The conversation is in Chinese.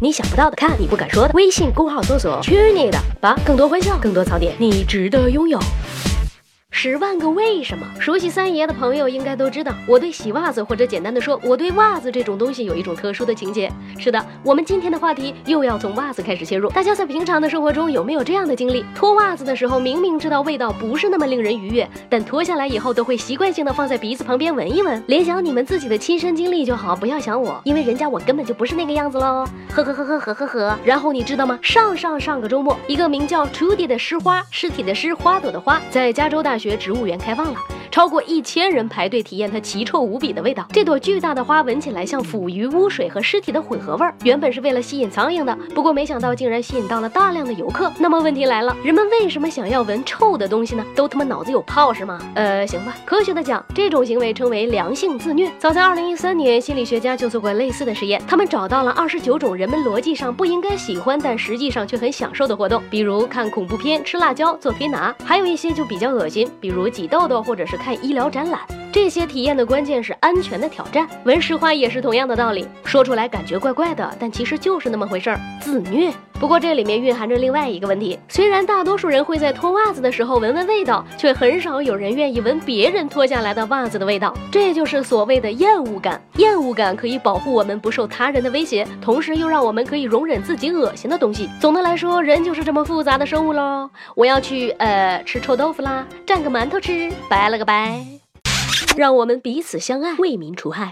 你想不到的，看你不敢说的。微信公号搜索“去你的吧”，更多欢笑，更多槽点，你值得拥有。十万个为什么？熟悉三爷的朋友应该都知道，我对洗袜子，或者简单的说，我对袜子这种东西有一种特殊的情节。是的，我们今天的话题又要从袜子开始切入。大家在平常的生活中有没有这样的经历？脱袜子的时候，明明知道味道不是那么令人愉悦，但脱下来以后都会习惯性的放在鼻子旁边闻一闻，联想你们自己的亲身经历就好，不要想我，因为人家我根本就不是那个样子喽。呵呵呵呵呵呵呵。然后你知道吗？上上上个周末，一个名叫 Trudy 的诗花，尸体的诗，花朵的花，在加州大学植物园开放了。超过一千人排队体验它奇臭无比的味道。这朵巨大的花闻起来像腐鱼、污水和尸体的混合味儿。原本是为了吸引苍蝇的，不过没想到竟然吸引到了大量的游客。那么问题来了，人们为什么想要闻臭的东西呢？都他妈脑子有泡是吗？呃，行吧。科学的讲，这种行为称为良性自虐。早在二零一三年，心理学家就做过类似的实验，他们找到了二十九种人们逻辑上不应该喜欢，但实际上却很享受的活动，比如看恐怖片、吃辣椒、做推拿，还有一些就比较恶心，比如挤痘痘或者是看医疗展览。这些体验的关键是安全的挑战。闻石花也是同样的道理，说出来感觉怪怪的，但其实就是那么回事儿，自虐。不过这里面蕴含着另外一个问题，虽然大多数人会在脱袜子的时候闻闻味道，却很少有人愿意闻别人脱下来的袜子的味道。这就是所谓的厌恶感。厌恶感可以保护我们不受他人的威胁，同时又让我们可以容忍自己恶心的东西。总的来说，人就是这么复杂的生物喽。我要去呃吃臭豆腐啦，蘸个馒头吃，拜了个拜。让我们彼此相爱，为民除害。